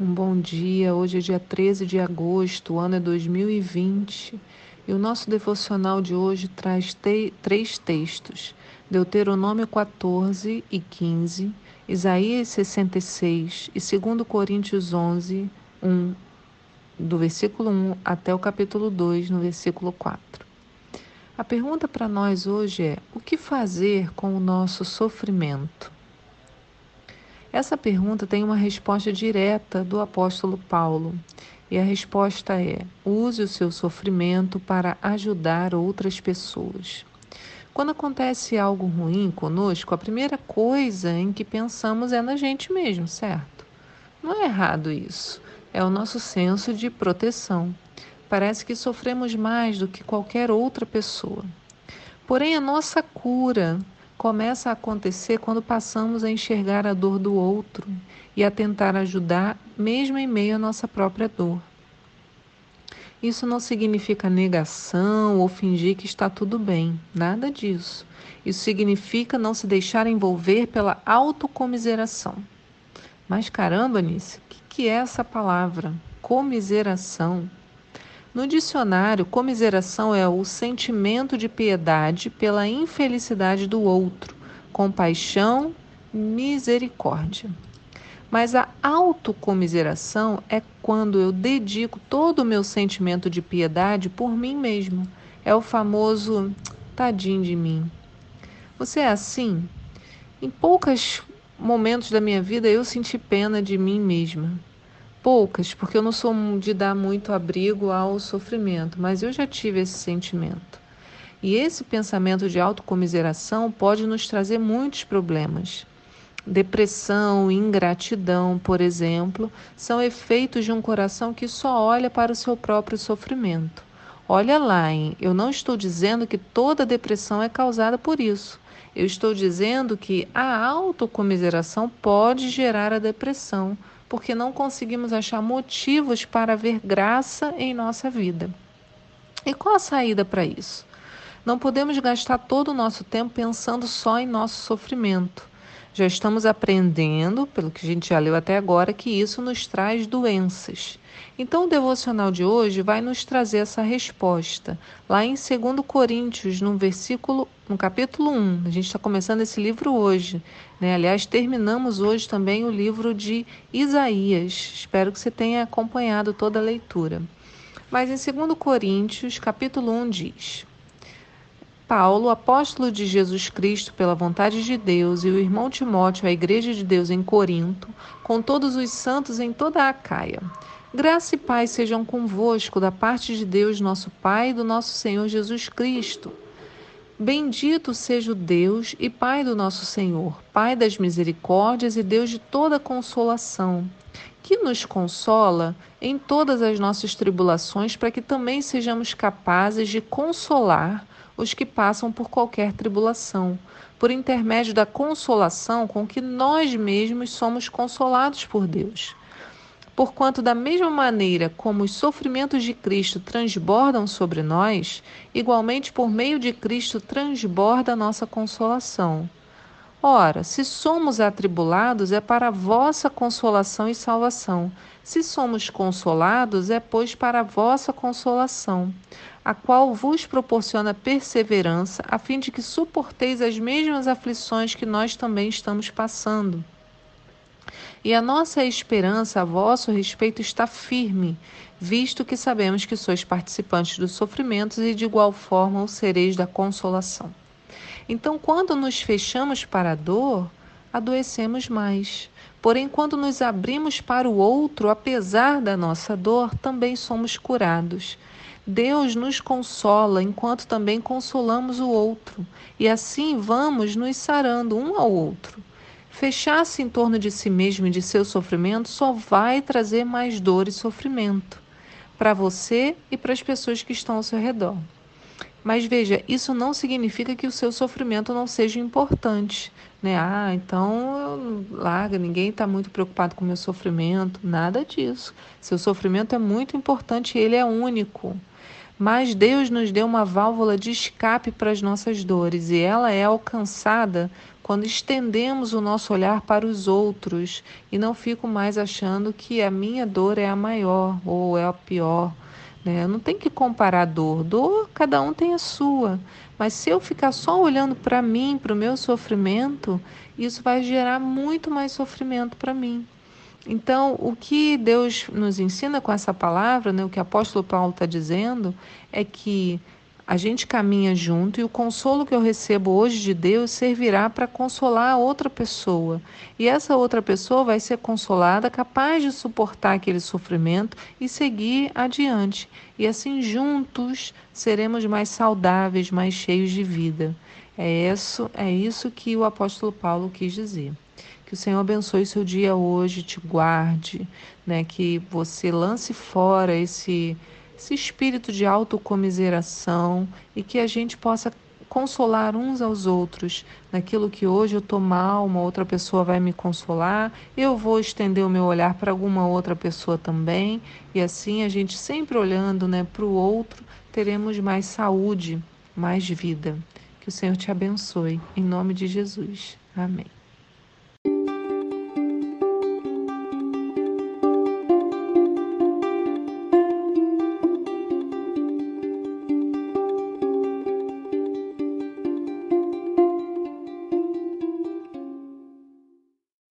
Um bom dia. Hoje é dia 13 de agosto, o ano é 2020 e o nosso devocional de hoje traz te três textos: Deuteronômio 14 e 15, Isaías 66 e 2 Coríntios 11, 1, do versículo 1 até o capítulo 2, no versículo 4. A pergunta para nós hoje é: o que fazer com o nosso sofrimento? Essa pergunta tem uma resposta direta do apóstolo Paulo. E a resposta é: use o seu sofrimento para ajudar outras pessoas. Quando acontece algo ruim conosco, a primeira coisa em que pensamos é na gente mesmo, certo? Não é errado isso. É o nosso senso de proteção. Parece que sofremos mais do que qualquer outra pessoa. Porém, a nossa cura começa a acontecer quando passamos a enxergar a dor do outro e a tentar ajudar, mesmo em meio à nossa própria dor. Isso não significa negação ou fingir que está tudo bem, nada disso. Isso significa não se deixar envolver pela autocomiseração. Mas caramba, Nice, o que, que é essa palavra? Comiseração. No dicionário, comiseração é o sentimento de piedade pela infelicidade do outro, compaixão, misericórdia. Mas a autocomiseração é quando eu dedico todo o meu sentimento de piedade por mim mesmo. É o famoso tadinho de mim. Você é assim? Em poucos momentos da minha vida eu senti pena de mim mesma. Poucas, porque eu não sou de dar muito abrigo ao sofrimento, mas eu já tive esse sentimento. E esse pensamento de autocomiseração pode nos trazer muitos problemas. Depressão, ingratidão, por exemplo, são efeitos de um coração que só olha para o seu próprio sofrimento. Olha lá, hein? eu não estou dizendo que toda depressão é causada por isso. Eu estou dizendo que a autocomiseração pode gerar a depressão porque não conseguimos achar motivos para ver graça em nossa vida. E qual a saída para isso? Não podemos gastar todo o nosso tempo pensando só em nosso sofrimento. Já estamos aprendendo, pelo que a gente já leu até agora, que isso nos traz doenças. Então, o devocional de hoje vai nos trazer essa resposta, lá em 2 Coríntios, no versículo, no capítulo 1. A gente está começando esse livro hoje. Né? Aliás, terminamos hoje também o livro de Isaías. Espero que você tenha acompanhado toda a leitura. Mas em 2 Coríntios, capítulo 1, diz. Paulo, apóstolo de Jesus Cristo pela vontade de Deus, e o irmão Timóteo, a igreja de Deus em Corinto, com todos os santos em toda a Acaia. Graça e paz sejam convosco da parte de Deus, nosso Pai, e do nosso Senhor Jesus Cristo. Bendito seja o Deus e Pai do nosso Senhor, Pai das misericórdias e Deus de toda consolação, que nos consola em todas as nossas tribulações, para que também sejamos capazes de consolar os que passam por qualquer tribulação, por intermédio da consolação com que nós mesmos somos consolados por Deus. Porquanto, da mesma maneira como os sofrimentos de Cristo transbordam sobre nós, igualmente por meio de Cristo transborda a nossa consolação. Ora, se somos atribulados, é para vossa consolação e salvação. Se somos consolados, é, pois, para vossa consolação, a qual vos proporciona perseverança, a fim de que suporteis as mesmas aflições que nós também estamos passando e a nossa esperança a vosso respeito está firme, visto que sabemos que sois participantes dos sofrimentos e de igual forma o sereis da consolação. Então, quando nos fechamos para a dor, adoecemos mais. Porém, quando nos abrimos para o outro, apesar da nossa dor, também somos curados. Deus nos consola enquanto também consolamos o outro, e assim vamos nos sarando um ao outro. Fechar-se em torno de si mesmo e de seu sofrimento só vai trazer mais dor e sofrimento para você e para as pessoas que estão ao seu redor. Mas veja, isso não significa que o seu sofrimento não seja importante, né? Ah, então larga, ninguém está muito preocupado com o meu sofrimento, nada disso. Seu sofrimento é muito importante, ele é único. mas Deus nos deu uma válvula de escape para as nossas dores e ela é alcançada quando estendemos o nosso olhar para os outros e não fico mais achando que a minha dor é a maior ou é a pior. Né? Não tem que comparar dor. Dor, cada um tem a sua. Mas se eu ficar só olhando para mim, para o meu sofrimento, isso vai gerar muito mais sofrimento para mim. Então, o que Deus nos ensina com essa palavra, né, o que o apóstolo Paulo está dizendo, é que a gente caminha junto e o consolo que eu recebo hoje de Deus servirá para consolar a outra pessoa. E essa outra pessoa vai ser consolada, capaz de suportar aquele sofrimento e seguir adiante. E assim, juntos, seremos mais saudáveis, mais cheios de vida. É isso, é isso que o apóstolo Paulo quis dizer. Que o Senhor abençoe seu dia hoje, te guarde, né? Que você lance fora esse esse espírito de autocomiseração e que a gente possa consolar uns aos outros. Naquilo que hoje eu estou mal, uma outra pessoa vai me consolar, eu vou estender o meu olhar para alguma outra pessoa também, e assim a gente sempre olhando né, para o outro, teremos mais saúde, mais vida. Que o Senhor te abençoe. Em nome de Jesus. Amém.